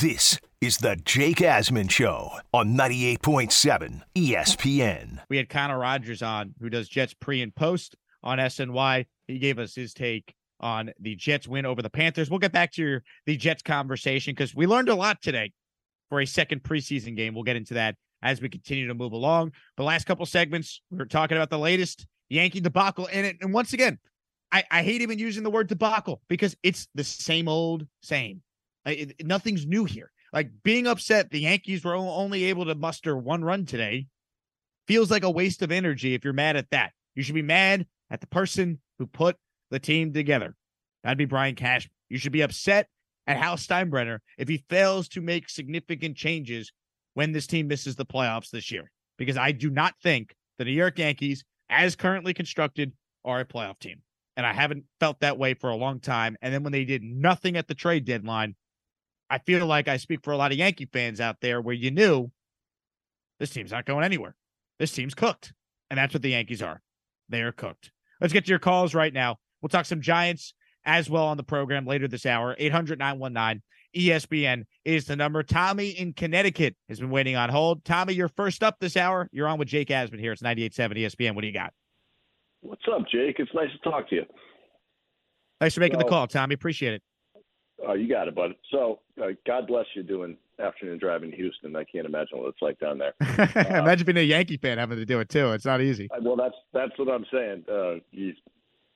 This is the Jake Asman Show on 98.7 ESPN. We had Connor Rogers on, who does Jets pre and post on SNY. He gave us his take on the Jets win over the Panthers. We'll get back to your, the Jets conversation because we learned a lot today for a second preseason game. We'll get into that as we continue to move along. The last couple segments, we were talking about the latest Yankee debacle in it. And once again, I, I hate even using the word debacle because it's the same old same. It, nothing's new here. Like being upset the Yankees were only able to muster one run today feels like a waste of energy if you're mad at that. You should be mad at the person who put the team together. That'd be Brian Cashman. You should be upset at Hal Steinbrenner if he fails to make significant changes when this team misses the playoffs this year. Because I do not think the New York Yankees, as currently constructed, are a playoff team. And I haven't felt that way for a long time. And then when they did nothing at the trade deadline, I feel like I speak for a lot of Yankee fans out there where you knew this team's not going anywhere. This team's cooked. And that's what the Yankees are. They are cooked. Let's get to your calls right now. We'll talk some Giants as well on the program later this hour. 800 919 ESPN is the number. Tommy in Connecticut has been waiting on hold. Tommy, you're first up this hour. You're on with Jake Asman here. It's 98.7 ESPN. What do you got? What's up, Jake? It's nice to talk to you. Thanks for making so, the call, Tommy. Appreciate it. Oh, you got it, bud. So, uh, God bless you doing afternoon driving in Houston. I can't imagine what it's like down there. Uh, imagine being a Yankee fan having to do it too. It's not easy. Well, that's that's what I'm saying. Uh, you,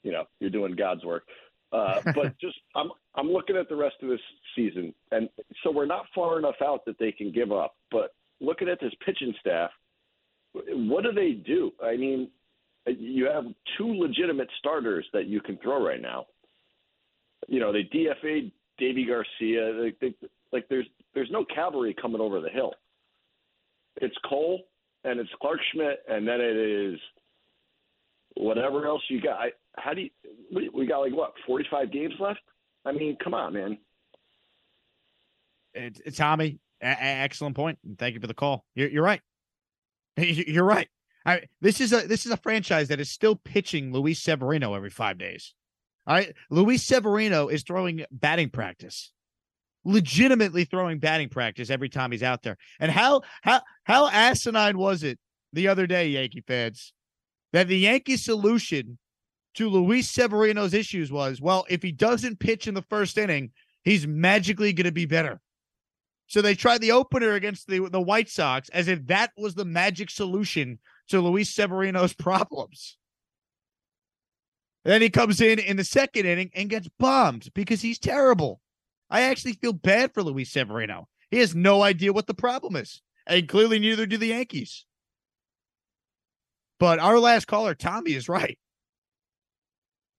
you know, you're doing God's work. Uh, but just I'm I'm looking at the rest of this season, and so we're not far enough out that they can give up. But looking at this pitching staff, what do they do? I mean, you have two legitimate starters that you can throw right now. You know, they DFA'd Deivi Garcia. Like, they, like there's there's no cavalry coming over the hill. It's Cole and it's Clarke Schmidt, and then it is whatever else you got. How do you? We, we got like what 45 games left. I mean, come on, man. It's Tommy. A- excellent point. Thank you for the call. You're, you're right. You're right. I, this is a this is a franchise that is still pitching Luis Severino every five days. All right. Luis Severino is throwing batting practice. Legitimately throwing batting practice every time he's out there. And how how how asinine was it the other day, Yankee fans, that the Yankee solution to Luis Severino's issues was, well, if he doesn't pitch in the first inning, he's magically going to be better. So they tried the opener against the the White Sox as if that was the magic solution to Luis Severino's problems. Then he comes in in the second inning and gets bombed because he's terrible. I actually feel bad for Luis Severino. He has no idea what the problem is. And clearly neither do the Yankees. But our last caller, Tommy, is right.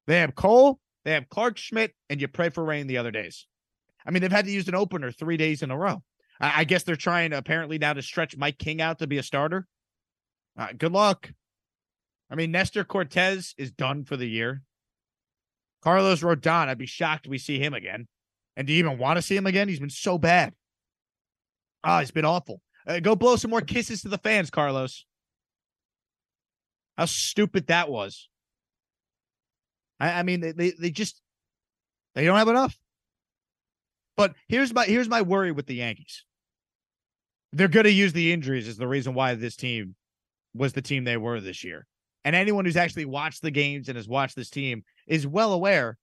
They have Cole, they have Clarke Schmidt, and you pray for rain the other days. I mean, they've had to use an opener three days in a row. I, I guess they're trying apparently now to stretch Mike King out to be a starter. Uh, good luck. I mean, Nestor Cortes is done for the year. Carlos Rodon, I'd be shocked we see him again. And do you even want to see him again? He's been so bad. Ah, oh, he's been awful. Uh, go blow some more kisses to the fans, Carlos. How stupid that was. I, I mean, they, they, they just they don't have enough. But here's my here's my worry with the Yankees. They're going to use the injuries as the reason why this team was the team they were this year. And anyone who's actually watched the games and has watched this team is well aware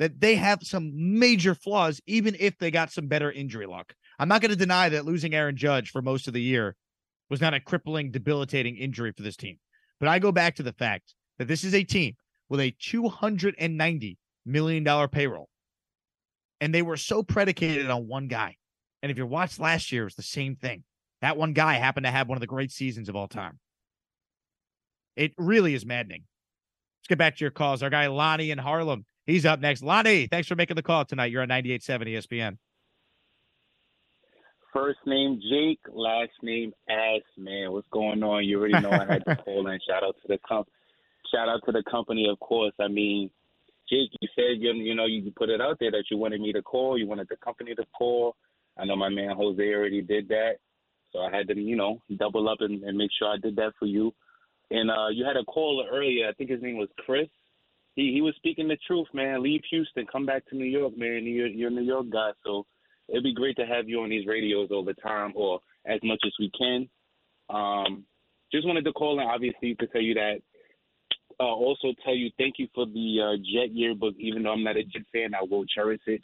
that they have some major flaws, even if they got some better injury luck. I'm not going to deny that losing Aaron Judge for most of the year was not a crippling, debilitating injury for this team. But I go back to the fact that this is a team with a $290 million payroll. And they were so predicated on one guy. And if you watched last year, it was the same thing. That one guy happened to have one of the great seasons of all time. It really is maddening. Let's get back to your calls. Our guy Lonnie in Harlem, he's up next. Lonnie, thanks for making the call tonight. You're on 98.7 ESPN. First name Jake, last name Ass Man. What's going on? You already know I had to call in. Shout out to the comp, shout out to the company, of course. I mean, Jake, you said you you know you put it out there that you wanted me to call. You wanted the company to call. I know my man Jose already did that, so I had to you know double up and, and make sure I did that for you. And uh, you had a caller earlier. I think his name was Chris. He he was speaking the truth, man. Leave Houston, come back to New York, man. You're you're a New York guy, so it'd be great to have you on these radios all the time or as much as we can. Um, just wanted to call in, obviously, to tell you that. Uh, also, tell you thank you for the uh, Jet yearbook. Even though I'm not a Jet fan, I will cherish it,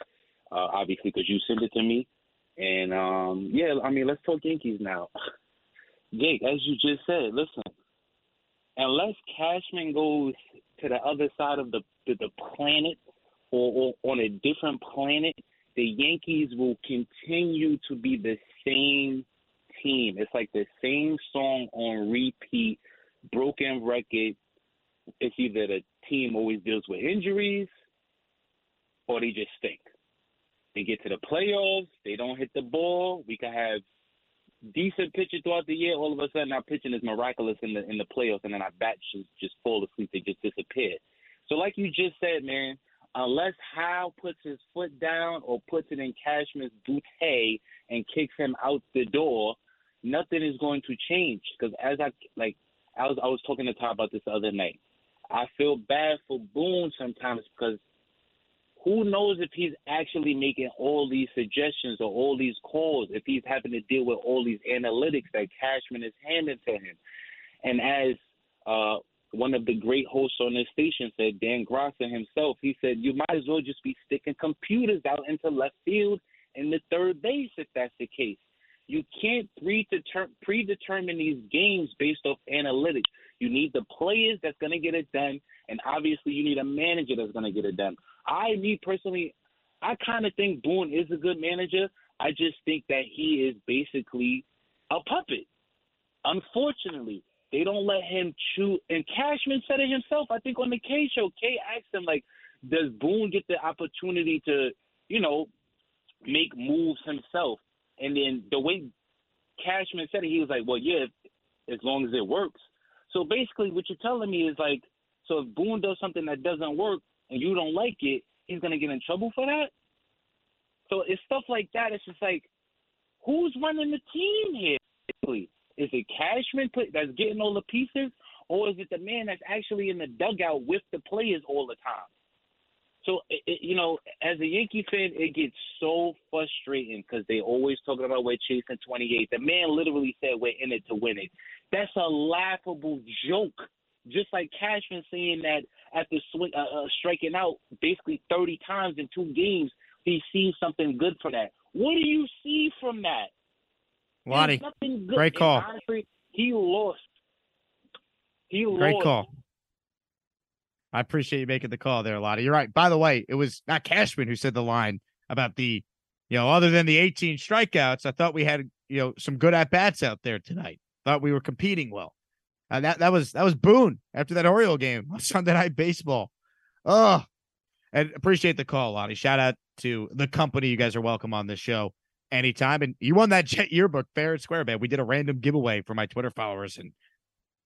uh, obviously, because you sent it to me. And um, yeah, I mean, let's talk Yankees now. Jake, as you just said, listen, unless Cashman goes to the other side of the the, planet or, or on a different planet, the Yankees will continue to be the same team. It's like the same song on repeat, broken record. It's either the team always deals with injuries or they just stink. They get to the playoffs, they don't hit the ball. We could have decent pitching throughout the year. All of a sudden, our pitching is miraculous in the in the playoffs, and then our bats just just fall asleep. They just disappear. So, like you just said, man, unless Hal puts his foot down or puts it in Cashman's bootay and kicks him out the door, nothing is going to change. Because as I like, I was I was talking to Todd about this the other night. I feel bad for Boone sometimes because who knows if he's actually making all these suggestions or all these calls, if he's having to deal with all these analytics that Cashman is handing to him. And as uh, one of the great hosts on this station said, Dan Grosser himself, he said, you might as well just be sticking computers out into left field and the third base if that's the case. You can't predetermine these games based off analytics. You need the players that's going to get it done, and obviously you need a manager that's going to get it done. I, me personally, I kind of think Boone is a good manager. I just think that he is basically a puppet. Unfortunately, they don't let him chew. And Cashman said it himself. I think on the Kay show, Kay asked him like, "Does Boone get the opportunity to, you know, make moves himself?" And then the way Cashman said it, he was like, "Well, yeah, as long as it works." So basically, what you're telling me is like, so if Boone does something that doesn't work and you don't like it, he's gonna get in trouble for that. So it's stuff like that. It's just like, who's running the team here? Is it Cashman that's getting all the pieces, or is it the man that's actually in the dugout with the players all the time? So, it, you know, as a Yankee fan, it gets so frustrating because they always talking about we're chasing 28. The man literally said we're in it to win it. That's a laughable joke. Just like Cashman saying that after swing, uh, uh, striking out basically 30 times in two games, he sees something good for that. What do you see from that? Lottie, great call. honestly, he lost. He great lost. call. I appreciate you making the call there, Lottie. You're right. By the way, it was not Cashman who said the line about the, you know, other than the 18 strikeouts, I thought we had, you know, some good at bats out there tonight. Thought we were competing well. Uh, that that was that was Boone after that Oriole game on Sunday Night Baseball. Oh, and appreciate the call, Lottie. Shout out to the company. You guys are welcome on this show anytime. And you won that Jet yearbook fair and square, man. We did a random giveaway for my Twitter followers, and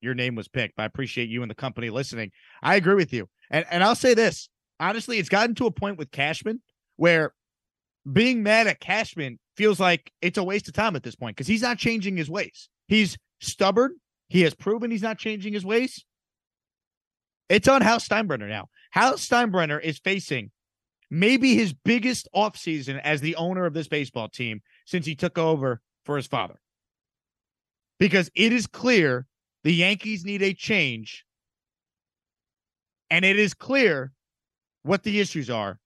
your name was picked. But I appreciate you and the company listening. I agree with you, and and I'll say this honestly, it's gotten to a point with Cashman where being mad at Cashman feels like it's a waste of time at this point because he's not changing his ways. He's stubborn. He has proven he's not changing his ways. It's on Hal Steinbrenner now. Hal Steinbrenner is facing maybe his biggest offseason as the owner of this baseball team since he took over for his father. Because it is clear the Yankees need a change. And it is clear what the issues are.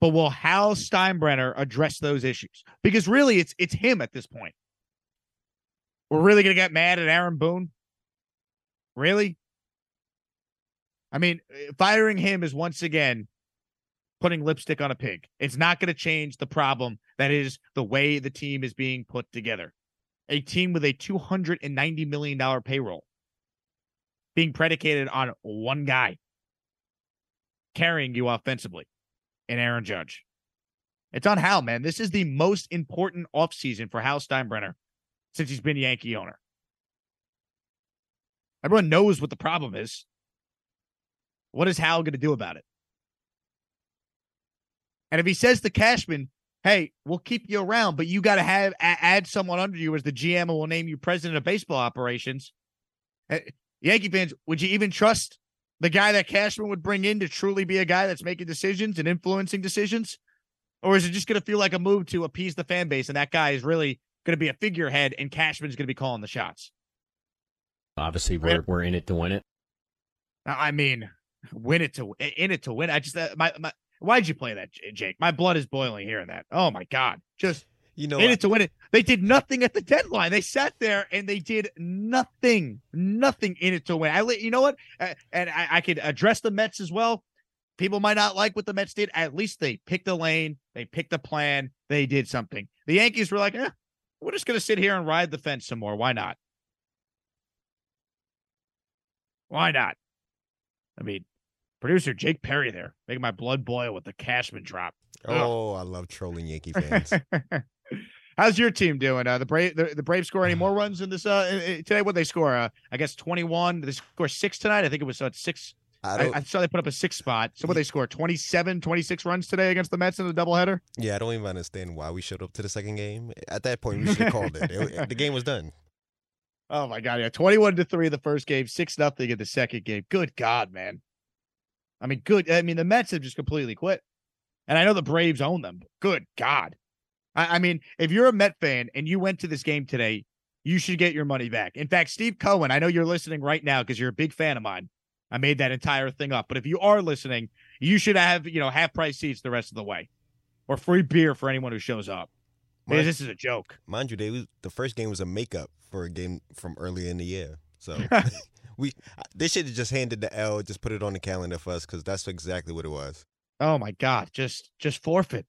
But will Hal Steinbrenner address those issues? Because really it's it's him at this point. We're really going to get mad at Aaron Boone? Really? I mean, uh, firing him is once again putting lipstick on a pig. It's not going to change the problem that is the way the team is being put together. A team with a $290 million payroll being predicated on one guy carrying you offensively in Aaron Judge. It's on Hal, man. This is the most important offseason for Hal Steinbrenner since he's been Yankee owner. Everyone knows what the problem is. What is Hal going to do about it? And if he says to Cashman, hey, we'll keep you around, but you got to have add someone under you as the GM and we'll name you president of baseball operations. Eh, Yankee fans, would you even trust the guy that Cashman would bring in to truly be a guy that's making decisions and influencing decisions? Or is it just going to feel like a move to appease the fan base and that guy is really going to be a figurehead and Cashman's going to be calling the shots? Obviously, we're, we're in it to win it. I mean, win it to in it to win. I just uh, my my why'd you play that, Jake? My blood is boiling hearing that. Oh my god, just You know, in it to win it. They did nothing at the deadline. They sat there and they did nothing, nothing in it to win. I, you know what? Uh, and I, I could address the Mets as well. People might not like what the Mets did. At least they picked a lane, they picked a plan, they did something. The Yankees were like, eh, we're just gonna sit here and ride the fence some more. Why not? Why not? I mean, producer Jake Perry there making my blood boil with the Cashman drop. oh, I love trolling Yankee fans. How's your team doing? Uh, the Brave the, the Braves score any more runs in this uh today? What they score? Uh, I guess twenty one. They score six tonight. I think it was uh, six. I I, I saw they put up a six spot. So what they score 27, 26 runs today against the Mets in the doubleheader. yeah, I don't even understand why we showed up to the second game. At that point, we should have called it. It- The game was done. Oh my god, yeah, twenty one to three the first game, six nothing in the second game. Good God, man. I mean, good. I mean, the Mets have just completely quit, and I know the Braves own them. Good God, I, I mean, if you're a Met fan and you went to this game today, you should get your money back. In fact, Steve Cohen, I know you're listening right now because you're a big fan of mine. I made that entire thing up, but if you are listening, you should have you know half price seats the rest of the way, or free beer for anyone who shows up. Mind, this is a joke. mind you, they was, the first game was a makeup for a game from earlier in the year. So we they should have just handed the L, just put it on the calendar for us because that's exactly what it was. Oh my God, just just forfeit.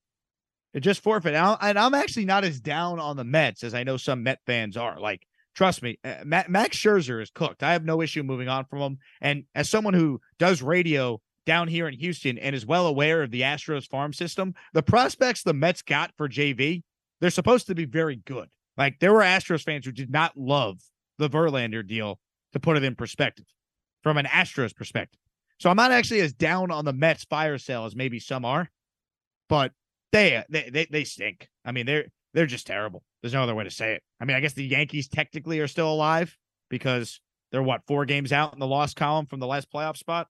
It just forfeit. And, i and I'm actually not as down on the Mets as I know some Met fans are. Like, trust me, uh, Max Scherzer is cooked. I have no issue moving on from him. And as someone who does radio down here in Houston and is well aware of the Astros farm system, the prospects the Mets got for JV, they're supposed to be very good. Like, there were Astros fans who did not love the Verlander deal, to put it in perspective, from an Astros perspective. So I'm not actually as down on the Mets fire sale as maybe some are, but they they they, they stink. I mean, they're they're just terrible. There's no other way to say it. I mean, I guess the Yankees technically are still alive because they're what four games out in the loss column from the last playoff spot.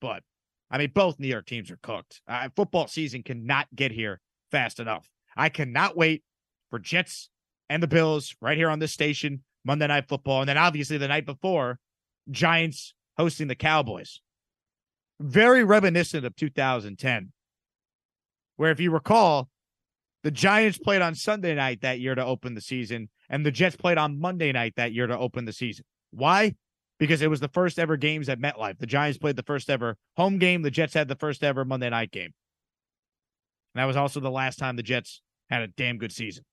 But I mean, both New York teams are cooked. Uh, football season cannot get here fast enough. I cannot wait for Jets and the Bills right here on this station Monday Night Football, and then obviously the night before, Giants hosting the Cowboys very reminiscent of 2010, where if you recall, the Giants played on Sunday night that year to open the season, and the Jets played on Monday night that year to open the season. Why? Because it was the first ever games at MetLife. The Giants played the first ever home game. The Jets had the first ever Monday night game. And that was also the last time the Jets had a damn good season.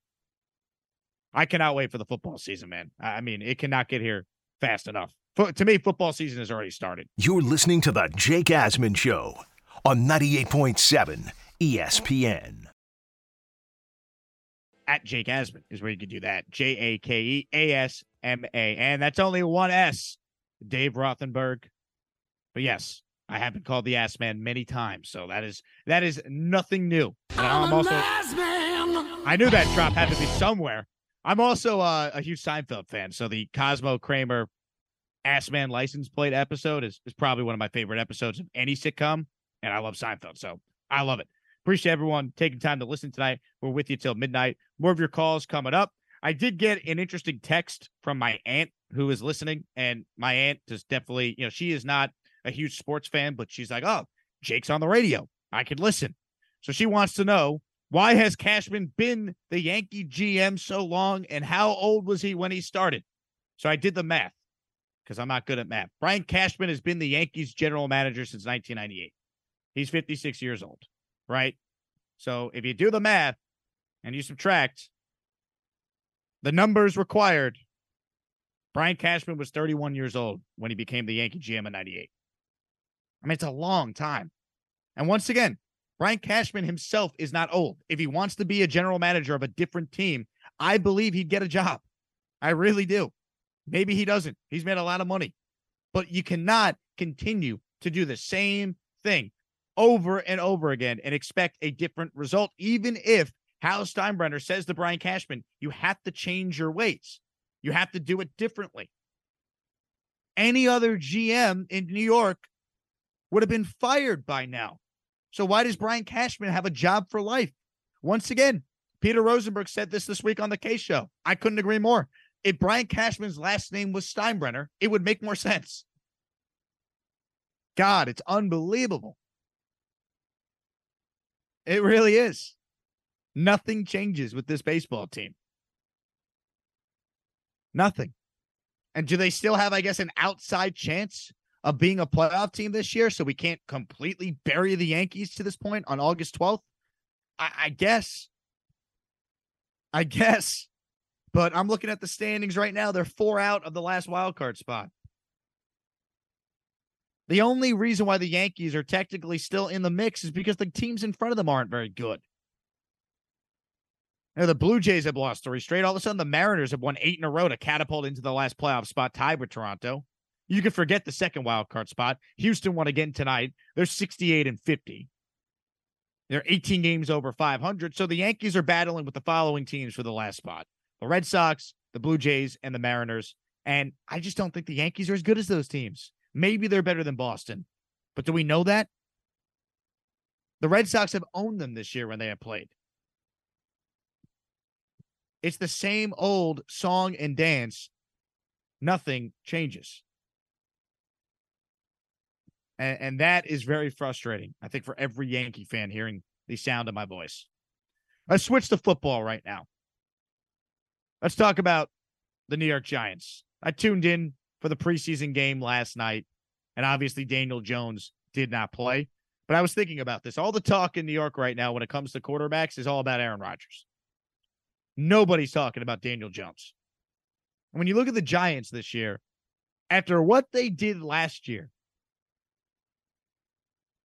I cannot wait for the football season, man. I mean, it cannot get here fast enough. Fo- to me, football season has already started. You're listening to the Jake Asman Show on 98.7 ESPN. at Jake Asman is where you can do that. J A K E A S M A. And that's only one S, Dave Rothenberg. But yes, I have been called the ass man many times. So that is that is nothing new. And I'm also I knew that drop had to be somewhere. I'm also uh, a huge Seinfeld fan. So the Cosmo Kramer ass man license plate episode is, is probably one of my favorite episodes of any sitcom. And I love Seinfeld. So I love it. Appreciate everyone taking time to listen tonight. We're with you till midnight. More of your calls coming up. I did get an interesting text from my aunt who is listening, and my aunt is definitely, you know, she is not a huge sports fan, but she's like, oh, Jake's on the radio. I could listen. So she wants to know why has Cashman been the Yankee GM so long, and how old was he when he started? So I did the math because I'm not good at math. Brian Cashman has been the Yankees general manager since 1998. He's 56 years old, right? So if you do the math and you subtract the numbers required, Brian Cashman was 31 years old when he became the Yankee GM in 98. I mean, it's a long time. And once again, Brian Cashman himself is not old. If he wants to be a general manager of a different team, I believe he'd get a job. I really do. Maybe he doesn't. He's made a lot of money. But you cannot continue to do the same thing over and over again and expect a different result, even if Hal Steinbrenner says to Brian Cashman, you have to change your ways. You have to do it differently. Any other GM in New York would have been fired by now. So why does Brian Cashman have a job for life? Once again, Peter Rosenberg said this this week on the Kay Show. I couldn't agree more. If Brian Cashman's last name was Steinbrenner, it would make more sense. God, it's unbelievable. It really is. Nothing changes with this baseball team. Nothing. And do they still have, I guess, an outside chance of being a playoff team this year? So we can't completely bury the Yankees to this point on August 12th? I, I guess. I guess. But I'm looking at the standings right now. They're four out of the last wild card spot. The only reason why the Yankees are technically still in the mix is because the teams in front of them aren't very good. Know, the Blue Jays have lost three straight. All of a sudden, the Mariners have won eight in a row to catapult into the last playoff spot, tied with Toronto. You can forget the second wild card spot. Houston won again tonight. They're 68 and 50. They're 18 games over 500. So the Yankees are battling with the following teams for the last spot the Red Sox, the Blue Jays, and the Mariners. And I just don't think the Yankees are as good as those teams. Maybe they're better than Boston. But do we know that? The Red Sox have owned them this year when they have played. It's the same old song and dance. Nothing changes. And, and that is very frustrating, I think, for every Yankee fan hearing the sound of my voice. Let's switch to football right now. Let's talk about the New York Giants. I tuned in for the preseason game last night, and obviously Daniel Jones did not play. But I was thinking about this. All the talk in New York right now when it comes to quarterbacks is all about Aaron Rodgers. Nobody's talking about Daniel Jones. When you look at the Giants this year, after what they did last year,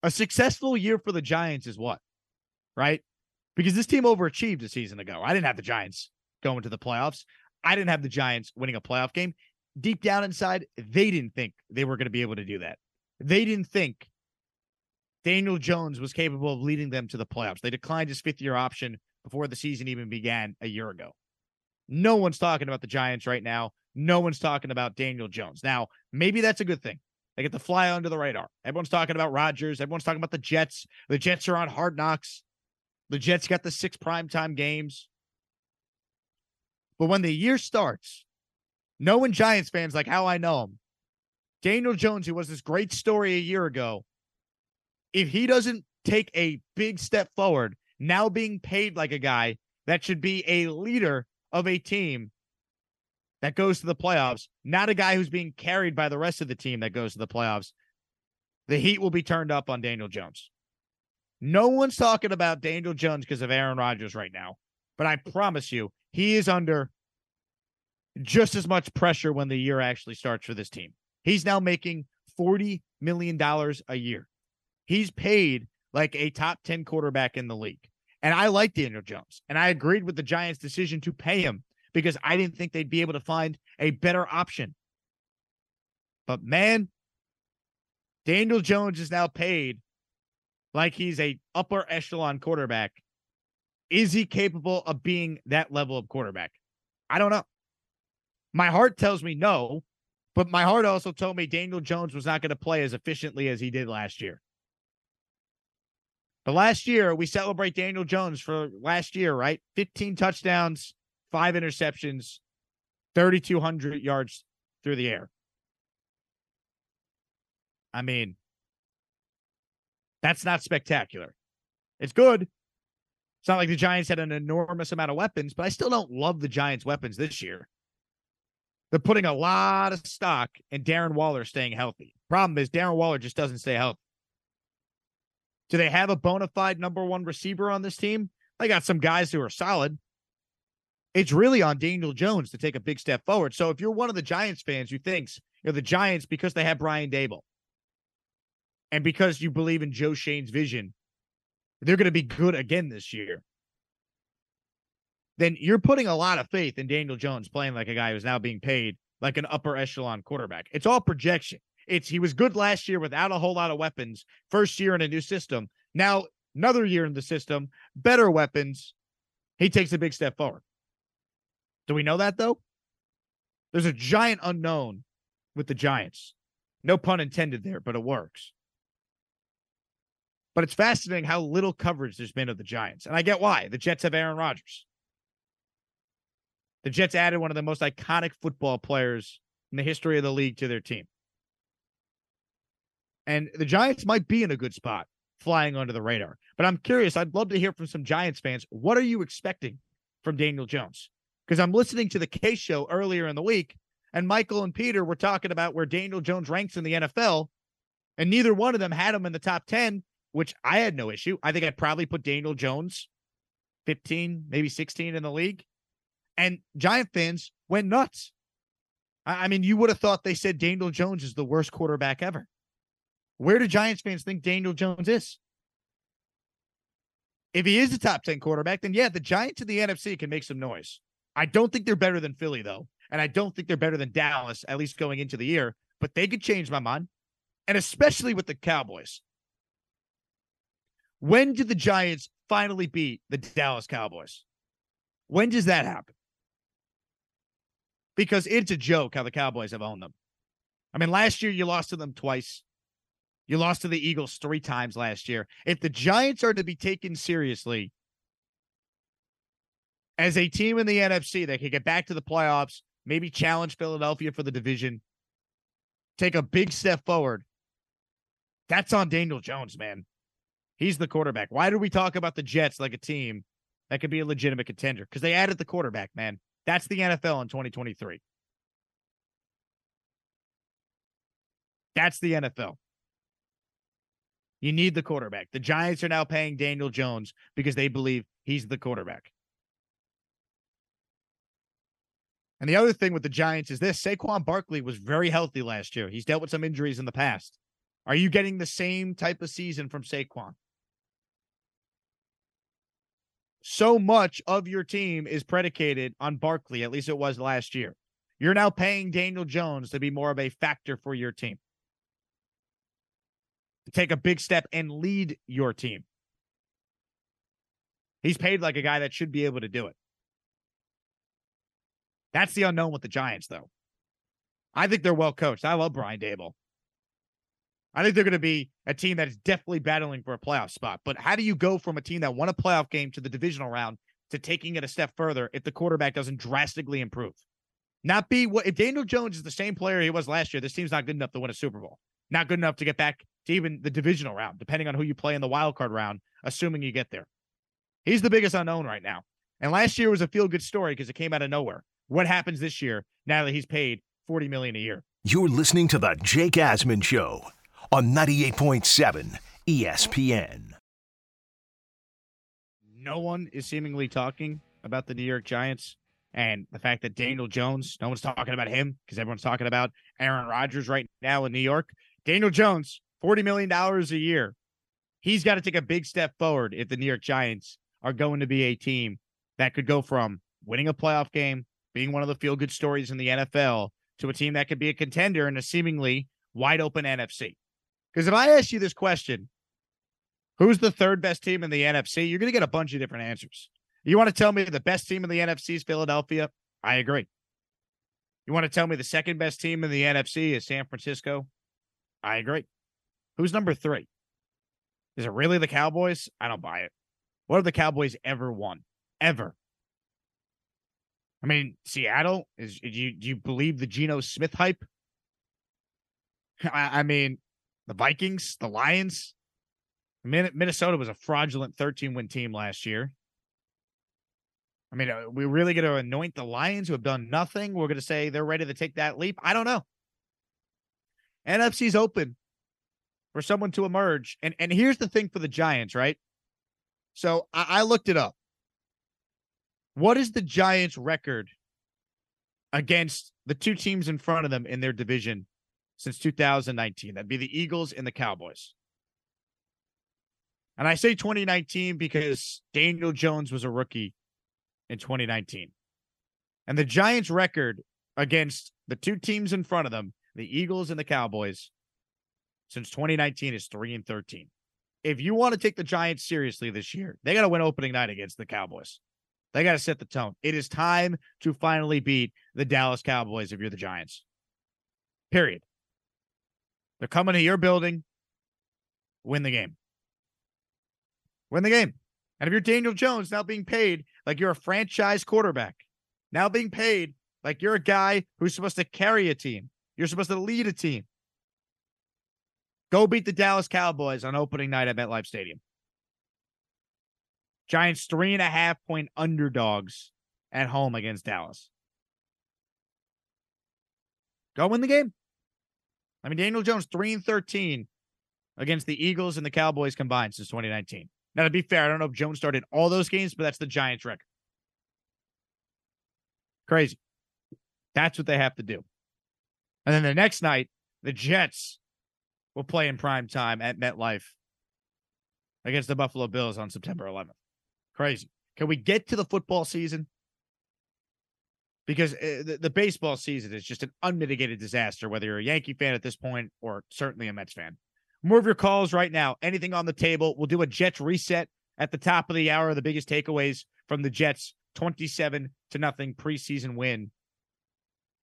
a successful year for the Giants is what? Right? Because this team overachieved a season ago. I didn't have the Giants going to the playoffs. I didn't have the Giants winning a playoff game. Deep down inside, they didn't think they were going to be able to do that. They didn't think Daniel Jones was capable of leading them to the playoffs. They declined his fifth year option before the season even began a year ago. No one's talking about the Giants right now. No one's talking about Daniel Jones. Now, maybe that's a good thing. They get to fly under the radar. Everyone's talking about Rodgers. Everyone's talking about the Jets. The Jets are on hard knocks. The Jets got the six primetime games. But when the year starts, knowing Giants fans like how I know them, Daniel Jones, who was this great story a year ago, if he doesn't take a big step forward, now being paid like a guy that should be a leader of a team that goes to the playoffs, not a guy who's being carried by the rest of the team that goes to the playoffs, the heat will be turned up on Daniel Jones. No one's talking about Daniel Jones because of Aaron Rodgers right now, but I promise you, he is under just as much pressure when the year actually starts for this team. He's now making $40 million a year. He's paid like a top 10 quarterback in the league. And I like Daniel Jones. And I agreed with the Giants' decision to pay him because I didn't think they'd be able to find a better option. But man, Daniel Jones is now paid like he's a upper echelon quarterback. Is he capable of being that level of quarterback? I don't know. My heart tells me no, but my heart also told me Daniel Jones was not going to play as efficiently as he did last year. But last year, we celebrate Daniel Jones for last year, right? 15 touchdowns, five interceptions, 3,200 yards through the air. I mean, that's not spectacular. It's good. It's not like the Giants had an enormous amount of weapons, but I still don't love the Giants' weapons this year. They're putting a lot of stock in Darren Waller staying healthy. Problem is, Darren Waller just doesn't stay healthy. Do they have a bona fide number one receiver on this team? They got some guys who are solid it's really on Daniel Jones to take a big step forward. So if you're one of the Giants fans who thinks you know the Giants because they have Brian Daboll and because you believe in Joe Schoen's vision, they're going to be good again this year. Then you're putting a lot of faith in Daniel Jones playing like a guy who's now being paid like an upper echelon quarterback. It's all projection. It's he was good last year without a whole lot of weapons. First year in a new system. Now another year in the system, better weapons. He takes a big step forward. Do we know that though? There's a giant unknown with the Giants. No pun intended there, but it works. But it's fascinating how little coverage there's been of the Giants. And I get why. The Jets have Aaron Rodgers. The Jets added one of the most iconic football players in the history of the league to their team. And the Giants might be in a good spot flying under the radar. But I'm curious. I'd love to hear from some Giants fans. What are you expecting from Daniel Jones? Because I'm listening to the Case show earlier in the week, and Michael and Peter were talking about where Daniel Jones ranks in the NFL, and neither one of them had him in the top 10, which I had no issue. I think I'd probably put Daniel Jones 15, maybe 16 in the league. And Giant fans went nuts. I mean, you would have thought they said Daniel Jones is the worst quarterback ever. Where do Giants fans think Daniel Jones is? If he is a top 10 quarterback, then yeah, the Giants in the NFC can make some noise. I don't think they're better than Philly, though. And I don't think they're better than Dallas, at least going into the year, but they could change my mind. And especially with the Cowboys. When did the Giants finally beat the Dallas Cowboys? When does that happen? Because it's a joke how the Cowboys have owned them. I mean, last year you lost to them twice. You lost to the Eagles three times last year. If the Giants are to be taken seriously as a team in the NFC that can get back to the playoffs, maybe challenge Philadelphia for the division, take a big step forward, that's on Daniel Jones, man. He's the quarterback. Why do we talk about the Jets like a team that could be a legitimate contender? Because they added the quarterback, man. That's the NFL in 2023. That's the NFL. You need the quarterback. The Giants are now paying Daniel Jones because they believe he's the quarterback. And the other thing with the Giants is this Saquon Barkley was very healthy last year. He's dealt with some injuries in the past. Are you getting the same type of season from Saquon? So much of your team is predicated on Barkley, at least it was last year. You're now paying Daniel Jones to be more of a factor for your team to take a big step and lead your team. He's paid like a guy that should be able to do it. That's the unknown with the Giants, though. I think they're well coached. I love Brian Daboll. I think they're going to be a team that is definitely battling for a playoff spot. But how do you go from a team that won a playoff game to the divisional round to taking it a step further if the quarterback doesn't drastically improve? Not be what if Daniel Jones is the same player he was last year, this team's not good enough to win a Super Bowl. Not good enough to get back to even the divisional round, depending on who you play in the wild card round, assuming you get there. He's the biggest unknown right now. And last year was a feel good story because it came out of nowhere. What happens this year now that he's paid 40 million a year? You're listening to the Jake Asman Show on 98.7 ESPN. No one is seemingly talking about the New York Giants and the fact that Daniel Jones, no one's talking about him because everyone's talking about Aaron Rodgers right now in New York. Daniel Jones, $40 million a year. He's got to take a big step forward if the New York Giants are going to be a team that could go from winning a playoff game, being one of the feel good stories in the NFL, to a team that could be a contender in a seemingly wide open NFC. Because if I ask you this question, who's the third best team in the NFC? You're going to get a bunch of different answers. You want to tell me the best team in the NFC is Philadelphia? I agree. You want to tell me the second best team in the NFC is San Francisco? I agree. Who's number three? Is it really the Cowboys? I don't buy it. What have the Cowboys ever won? Ever? I mean, Seattle is. Do you do you believe the Geno Smith hype? I, I mean, the Vikings, the Lions. Minnesota was a fraudulent 13 win team last year. I mean, are we really going to anoint the Lions who have done nothing? We're going to say they're ready to take that leap. I don't know. NFC's open for someone to emerge. And and here's the thing for the Giants, right? So I, I looked it up. What is the Giants' record against the two teams in front of them in their division since 2019? That'd be the Eagles and the Cowboys. And I say 2019 because Daniel Jones was a rookie in 2019. And the Giants' record against the two teams in front of them the Eagles and the Cowboys since 2019 is 3 and 13. If you want to take the Giants seriously this year, they got to win opening night against the Cowboys. They got to set the tone. It is time to finally beat the Dallas Cowboys if you're the Giants. Period. They're coming to your building, win the game. Win the game. And if you're Daniel Jones now being paid like you're a franchise quarterback, now being paid like you're a guy who's supposed to carry a team, you're supposed to lead a team. Go beat the Dallas Cowboys on opening night at MetLife Stadium. Giants three and a half point underdogs at home against Dallas. Go win the game. I mean, Daniel Jones, 3 and 13 against the Eagles and the Cowboys combined since 2019. Now, to be fair, I don't know if Jones started all those games, but that's the Giants' record. Crazy. That's what they have to do. And then the next night, the Jets will play in prime time at MetLife against the Buffalo Bills on September 11th. Crazy. Can we get to the football season? Because uh, the, the baseball season is just an unmitigated disaster, whether you're a Yankee fan at this point or certainly a Mets fan. More of your calls right now. Anything on the table. We'll do a Jets reset at the top of the hour. The biggest takeaways from the Jets 27 to nothing preseason win,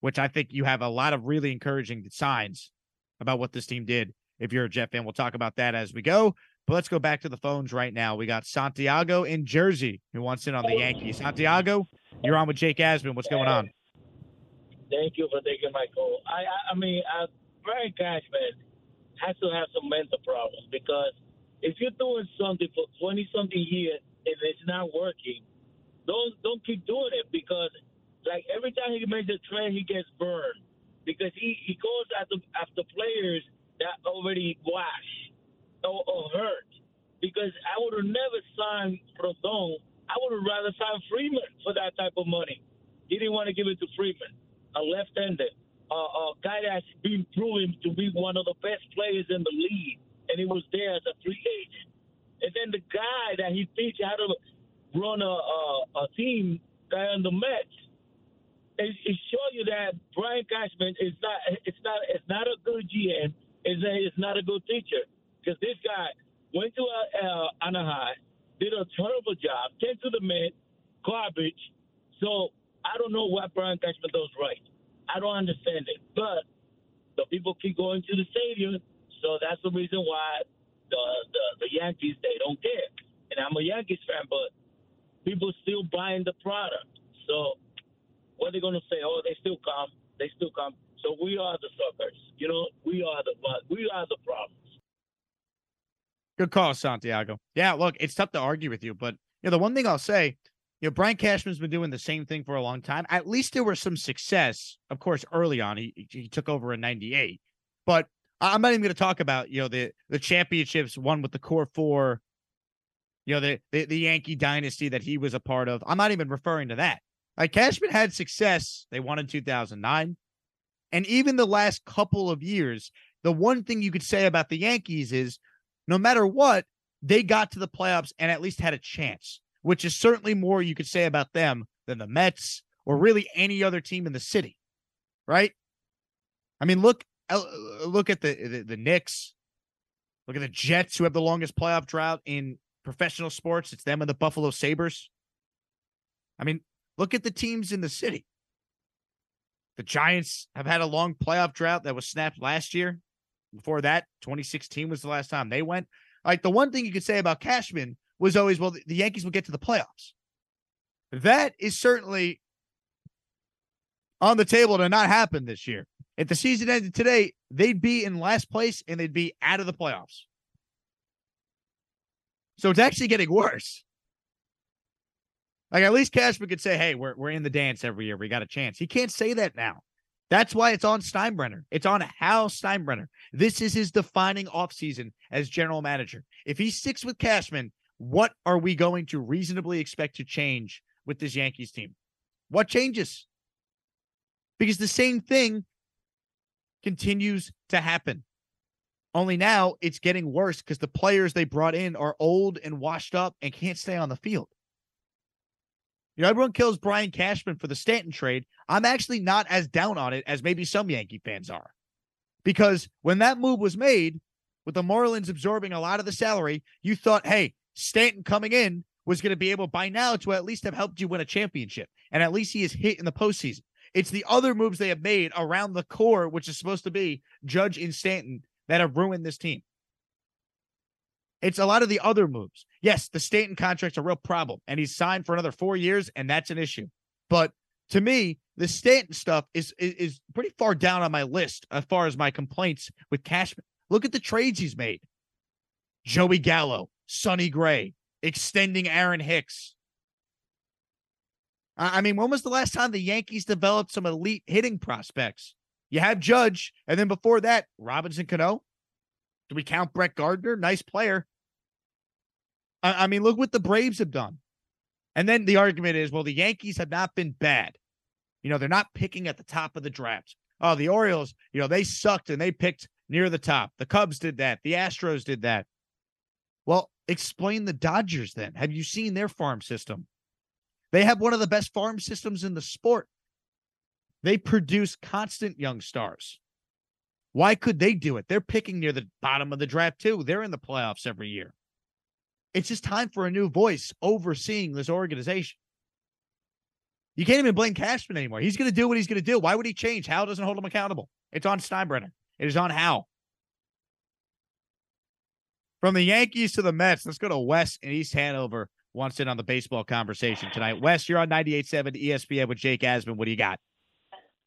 which I think you have a lot of really encouraging signs about what this team did. If you're a Jet fan, we'll talk about that as we go. But let's go back to the phones right now. We got Santiago in Jersey who wants in on the Yankees. Santiago, you're on with Jake Asman. What's going on? Thank you for taking my call. I I, mean, uh, Brian Cashman has to have some mental problems because if you're doing something for 20 something years and it's not working, don't don't keep doing it because like every time he makes a trade, he gets burned because he he goes after after players that already washed or, or hurt. Because I would have never signed Rodon. I would have rather signed Freeman for that type of money. He didn't want to give it to Freeman, a left-handed uh, a guy that's been proven to be one of the best players in the league, and he was there as a free agent. And then the guy that he teach how to run a, a, a team, guy on the Mets, it, it shows you that Brian Cashman is not it's not it's not a good GM. It's a, it's not a good teacher because this guy went to uh, Anaheim, did a terrible job, came to the Mets, garbage. So I don't know what Brian Cashman does right. I don't understand it. But the people keep going to the stadium, so that's the reason why the the, the Yankees they don't care. And I'm a Yankees fan, but people still buying the product. So what are they gonna say? Oh, they still come. They still come. So we are the suckers. You know, we are the we are the problems. Good call, Santiago. Yeah, look, it's tough to argue with you, but you know, the one thing I'll say you know, Brian Cashman's been doing the same thing for a long time. At least there was some success, of course, early on. He he took over in '98, but I'm not even going to talk about you know the the championships won with the core four. You know the, the the Yankee dynasty that he was a part of. I'm not even referring to that. Like Cashman had success. They won in 2009, and even the last couple of years, the one thing you could say about the Yankees is, no matter what, they got to the playoffs and at least had a chance which is certainly more you could say about them than the Mets or really any other team in the city, right? I mean, look uh, look at the, the the Knicks, look at the Jets who have the longest playoff drought in professional sports. It's them and the Buffalo Sabres. I mean, look at the teams in the city. The Giants have had a long playoff drought that was snapped last year. Before that, 2016 was the last time they went. Like the one thing you could say about Cashman was always, well, the Yankees will get to the playoffs. That is certainly on the table to not happen this year. If the season ended today, they'd be in last place and they'd be out of the playoffs. So it's actually getting worse. Like at least Cashman could say, "Hey, we're we're in the dance every year. We got a chance." He can't say that now. That's why it's on Steinbrenner. It's on Hal Steinbrenner. This is his defining offseason as general manager. If he sticks with Cashman, what are we going to reasonably expect to change with this Yankees team? What changes? Because the same thing continues to happen. Only now it's getting worse because the players they brought in are old and washed up and can't stay on the field. You know, everyone kills Brian Cashman for the Stanton trade. I'm actually not as down on it as maybe some Yankee fans are. Because when that move was made, with the Marlins absorbing a lot of the salary, you thought, hey, Stanton coming in was going to be able by now to at least have helped you win a championship. And at least he is hit in the postseason. It's the other moves they have made around the core, which is supposed to be Judge and Stanton, that have ruined this team. It's a lot of the other moves. Yes, the Stanton contract's a real problem, and he's signed for another four years, and that's an issue. But to me, the Stanton stuff is, is is pretty far down on my list as far as my complaints with Cashman. Look at the trades he's made: Joey Gallo, Sonny Gray, extending Aaron Hicks. I mean, when was the last time the Yankees developed some elite hitting prospects? You have Judge, and then before that, Robinson Cano. Do we count Brett Gardner? Nice player. I, I mean, look what the Braves have done. And then the argument is, well, the Yankees have not been bad. You know, they're not picking at the top of the draft. Oh, the Orioles, you know, they sucked and they picked near the top. The Cubs did that. The Astros did that. Well, explain the Dodgers then. Have you seen their farm system? They have one of the best farm systems in the sport. They produce constant young stars. Why could they do it? They're picking near the bottom of the draft, too. They're in the playoffs every year. It's just time for a new voice overseeing this organization. You can't even blame Cashman anymore. He's going to do what he's going to do. Why would he change? Hal doesn't hold him accountable. It's on Steinbrenner. It is on Hal. From the Yankees to the Mets, let's go to Wes in East Hanover. Wants in on the baseball conversation tonight. Wes, you're on 98.7 ESPN with Jake Asman. What do you got?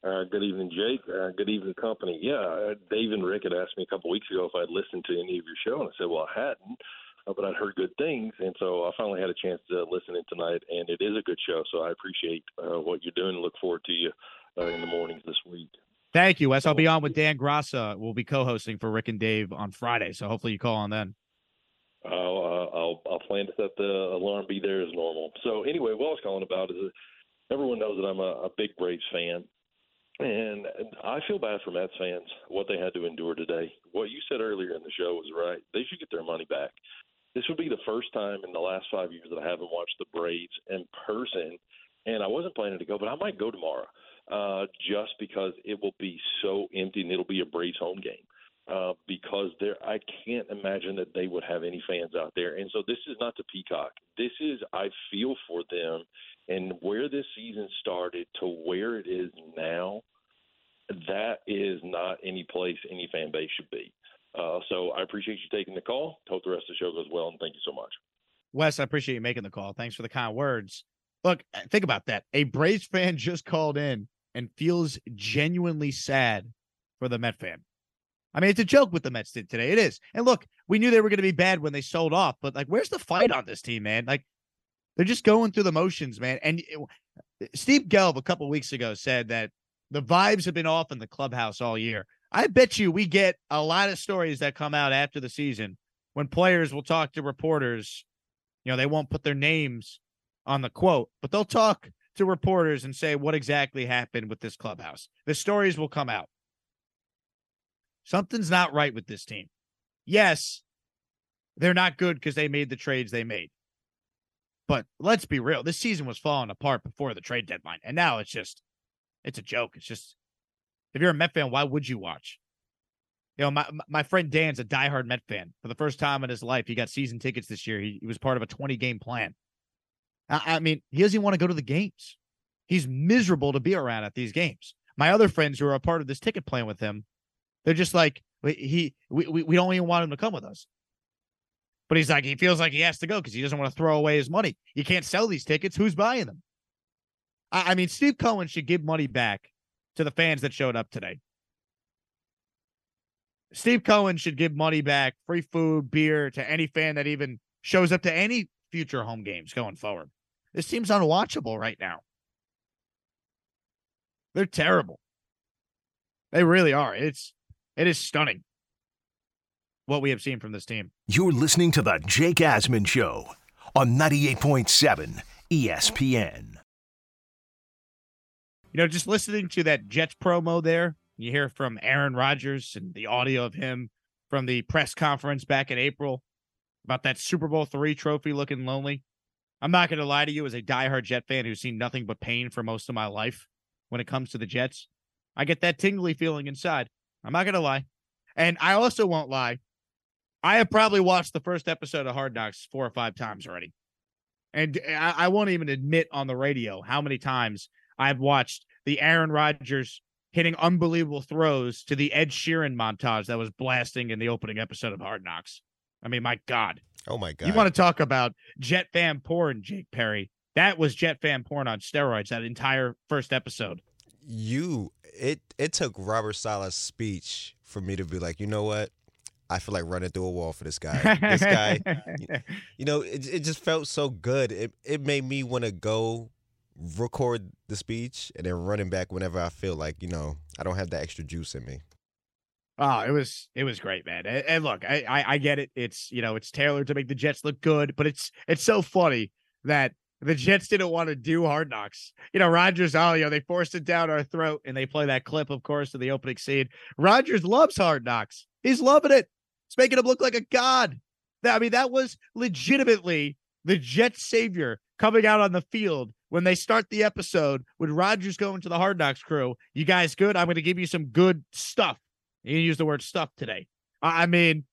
Uh, good evening, Jake. Uh, good evening, company. Yeah, uh, Dave and Rick had asked me a couple weeks ago if I'd listened to any of your show, and I said, well, I hadn't, uh, but I'd heard good things, and so I finally had a chance to listen in tonight, and it is a good show. So I appreciate uh, what you're doing. And look forward to you uh, in the mornings this week. Thank you, Wes. I'll be on with Dan Graca. We'll be co-hosting for Rick and Dave on Friday, so hopefully you call on then. I'll, uh, I'll I'll plan to set the alarm be there as normal. So anyway, what I was calling about is that everyone knows that I'm a, a big Braves fan, and I feel bad for Mets fans what they had to endure today. What you said earlier in the show was right. They should get their money back. This would be the first time in the last five years that I haven't watched the Braves in person, and I wasn't planning to go, but I might go tomorrow, uh, just because it will be so empty and it'll be a Braves home game uh, because there I can't imagine that they would have any fans out there. And so this is not the Peacock. This is I feel for them and where this season started to where it is now. That is not any place any fan base should be. Uh, so I appreciate you taking the call. Hope the rest of the show goes well, and thank you so much. Wes, I appreciate you making the call. Thanks for the kind words. Look, think about that. A Braves fan just called in and feels genuinely sad for the Met fan. I mean, it's a joke what the Mets did today. It is. And look, we knew they were going to be bad when they sold off, but like, where's the fight on this team, man? Like, they're just going through the motions, man. And it, Steve Gelbs a couple weeks ago said that the vibes have been off in the clubhouse all year. I bet you we get a lot of stories that come out after the season when players will talk to reporters. You know, they won't put their names on the quote, but they'll talk to reporters and say what exactly happened with this clubhouse. The stories will come out. Something's not right with this team. Yes, they're not good because they made the trades they made. But let's be real. This season was falling apart before the trade deadline. And now it's just, it's a joke. It's just, if you're a Met fan, why would you watch? You know, my my friend Dan's a diehard Met fan. For the first time in his life, he got season tickets this year. He, he was part of a 20 game plan. I, I mean, he doesn't want to go to the games. He's miserable to be around at these games. My other friends who are a part of this ticket plan with him they're just like he we, we, we don't even want him to come with us. But he's like he feels like he has to go because he doesn't want to throw away his money. You can't sell these tickets. Who's buying them? I, I mean, Steve Cohen should give money back to the fans that showed up today. Steve Cohen should give money back, free food, beer to any fan that even shows up to any future home games going forward. This team's unwatchable right now. They're terrible. They really are. It's it is stunning what we have seen from this team. You're listening to the Jake Asman Show on 98.7 ESPN. You know, just listening to that Jets promo there, you hear from Aaron Rodgers and the audio of him from the press conference back in April about that Super Bowl three trophy looking lonely. I'm not going to lie to you, as a diehard Jet fan who's seen nothing but pain for most of my life when it comes to the Jets, I get that tingly feeling inside. I'm not gonna lie, and I also won't lie. I have probably watched the first episode of Hard Knocks four or five times already, and I, I won't even admit on the radio how many times I've watched the Aaron Rodgers hitting unbelievable throws to the Ed Sheeran montage that was blasting in the opening episode of Hard Knocks. I mean, my God. Oh my god! You want to talk about Jet fan porn, Jake Perry? That was Jet fan porn on steroids. That entire first episode. you it it took Robert Saleh's speech for me to be like, you know what? I feel like running through a wall for this guy. this guy, you know, it it just felt so good. It it made me want to go record the speech and then running back whenever I feel like, you know, I don't have that extra juice in me. Oh, it was it was great, man. And, and look, I, I I get it. It's you know it's tailored to make the Jets look good, but it's it's so funny that the Jets didn't want to do Hard Knocks. You know, Rodgers. Oh, you know they forced it down our throat, and they play that clip, of course, of the opening scene. Rodgers loves Hard Knocks. He's loving it. It's making him look like a god. I mean, that was legitimately the Jets savior coming out on the field when they start the episode with Rodgers going to the Hard Knocks crew. You guys good? I'm going to give you some good stuff. You use the word stuff today. I mean,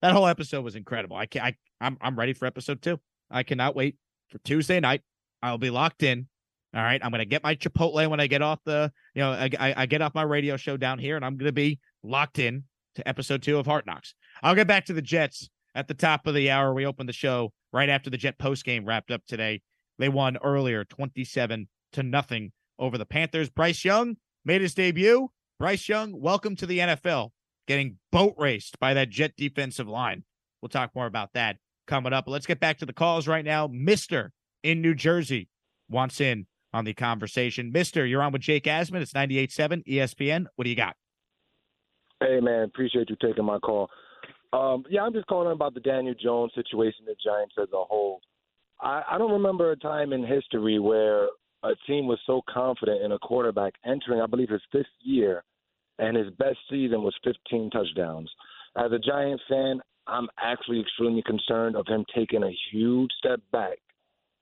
that whole episode was incredible. I can I I'm I'm ready for episode two. I cannot wait for Tuesday night. I'll be locked in. All right. I'm gonna get my Chipotle when I get off the, you know, I, I, get off my radio show down here, and I'm gonna be locked in to episode two of Hard Knocks. I'll get back to the Jets at the top of the hour. We open the show right after the Jet post game wrapped up today. They won earlier, 27 to nothing over the Panthers. Bryce Young made his debut. Bryce Young, welcome to the NFL, getting boat raced by that Jet defensive line. We'll talk more about that coming up. But let's get back to the calls right now. Mister in New Jersey wants in on the conversation. Mister, you're on with Jake Asman. It's 98.7 ESPN. What do you got? Hey man, appreciate you taking my call. Um, yeah, I'm just calling about the Daniel Jones situation, the Giants as a whole. I, I don't remember a time in history where a team was so confident in a quarterback entering, I believe, his fifth year, and his best season was 15 touchdowns. As a Giants fan, I'm actually extremely concerned of him taking a huge step back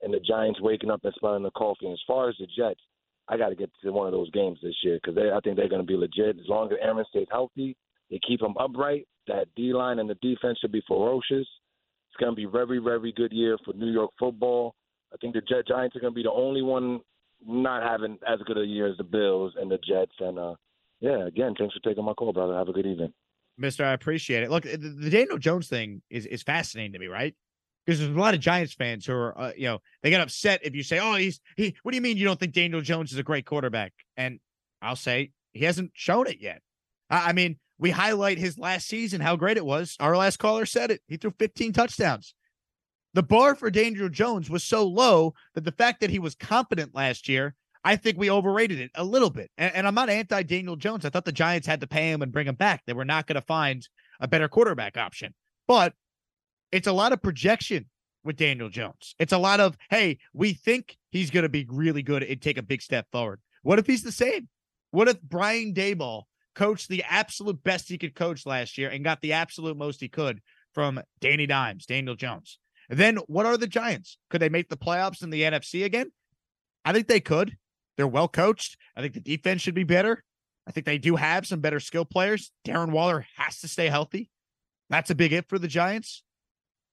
and the Giants waking up and smelling the coffee. As far as the Jets, I got to get to one of those games this year because I think they're going to be legit. As long as Aaron stays healthy, they keep him upright. That D line and the defense should be ferocious. It's going to be very, very good year for New York football. I think the Jet Giants are going to be the only one not having as good a year as the Bills and the Jets. And uh, yeah, again, thanks for taking my call, brother. Have a good evening. Mister, I appreciate it. Look, the, Daniel Jones thing is is fascinating to me, right? Because there's a lot of Giants fans who are, uh, you know, they get upset if you say, "Oh, he's he." What do you mean you don't think Daniel Jones is a great quarterback? And I'll say he hasn't shown it yet. I, I mean, we highlight his last season, how great it was. Our last caller said it. He threw 15 touchdowns. The bar for Daniel Jones was so low that the fact that he was competent last year, I think we overrated it a little bit. And, and I'm not anti Daniel Jones. I thought the Giants had to pay him and bring him back. They were not going to find a better quarterback option. But it's a lot of projection with Daniel Jones. It's a lot of, hey, we think he's going to be really good and take a big step forward. What if he's the same? What if Brian Daboll coached the absolute best he could coach last year and got the absolute most he could from Danny Dimes, Daniel Jones? Then what are the Giants? Could they make the playoffs in the NFC again? I think they could. They're well coached. I think the defense should be better. I think they do have some better skill players. Darren Waller has to stay healthy. That's a big hit for the Giants.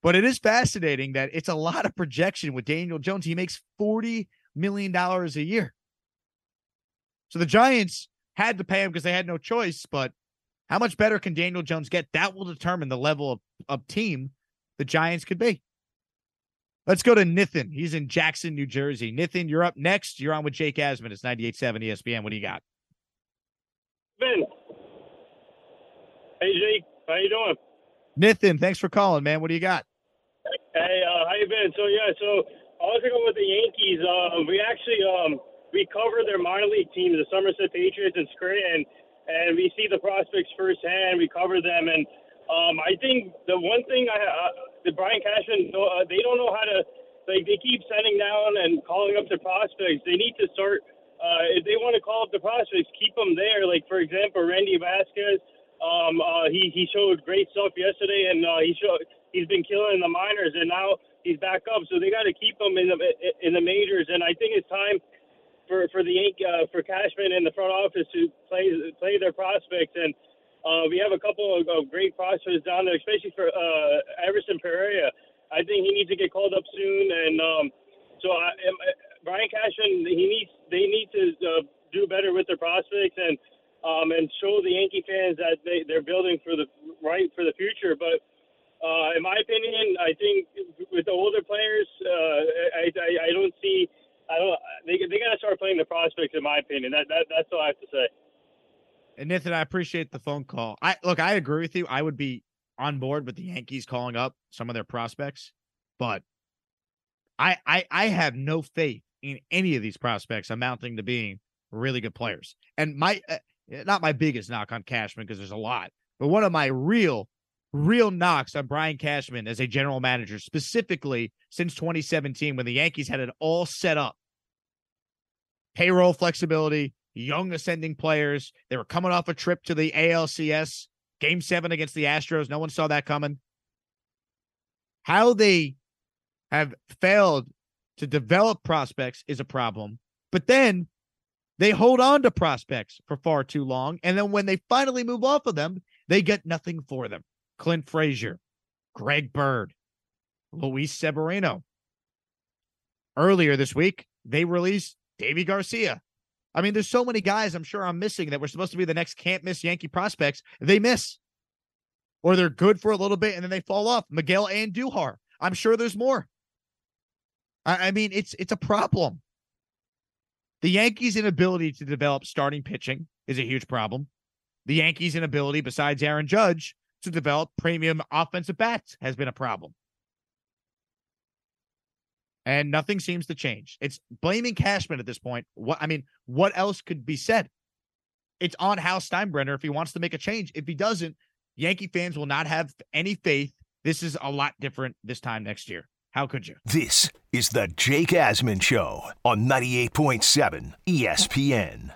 But it is fascinating that it's a lot of projection with Daniel Jones. He makes $40 million a year. So the Giants had to pay him because they had no choice. But how much better can Daniel Jones get? That will determine the level of, of team the Giants could be. Let's go to Nathan. He's in Jackson, New Jersey. Nathan, you're up next. You're on with Jake Asman. It's 98.7 ESPN. What do you got? Ben. Hey Jake, how you doing? Nathan, thanks for calling, man. What do you got? Hey, uh, how you been? So yeah, so I was going with the Yankees. Um, we actually um, we cover their minor league teams, the Somerset Patriots and Scranton, and we see the prospects firsthand. We cover them, and um, I think the one thing I uh, the Brian Cashman, uh, they don't know how to like they keep sending down and calling up the prospects. They need to start. Uh, if they want to call up the prospects, keep them there. Like for example, Randy Vasquez. Um, uh, he he showed great stuff yesterday, and uh, he showed he's been killing in the minors, and now he's back up. So they got to keep him in the in the majors, and I think it's time for for the uh, for Cashman and the front office to play play their prospects. And uh, we have a couple of, of great prospects down there, especially for uh, Everson Pereira. I think he needs to get called up soon, and um, so I, Brian Cashman he needs they need to uh, do better with their prospects and um, and show the Yankee fans that they, they're building for the right for the future. But Uh, in my opinion, I think with the older players, uh, I, I I don't see. I don't. They they gotta start playing the prospects. In my opinion, that, that that's all I have to say. And Nathan, I appreciate the phone call. I look, I agree with you. I would be on board with the Yankees calling up some of their prospects, but I I I have no faith in any of these prospects amounting to being really good players. And my uh, not my biggest knock on Cashman because there's a lot, but one of my real real knocks on Brian Cashman as a general manager, specifically since 2017 when the Yankees had it all set up. Payroll flexibility, young ascending players. They were coming off a trip to the ALCS, game seven against the Astros. No one saw that coming. How they have failed to develop prospects is a problem. But then they hold on to prospects for far too long. And then when they finally move off of them, they get nothing for them. Clint Frazier, Greg Bird, Luis Severino. Earlier this week, they released Deivi Garcia. I mean, there's so many guys I'm sure I'm missing that were supposed to be the next can't miss Yankee prospects. They miss. Or they're good for a little bit and then they fall off. Miguel Andujar. I'm sure there's more. I, I mean, it's it's a problem. The Yankees' inability to develop starting pitching is a huge problem. The Yankees' inability, besides Aaron Judge, to develop premium offensive bats has been a problem. And nothing seems to change. It's blaming Cashman at this point. What I mean, what else could be said? It's on Hal Steinbrenner if he wants to make a change. If he doesn't, Yankee fans will not have any faith. This is a lot different this time next year. How could you? This is the Jake Asman Show on 98.7 ESPN.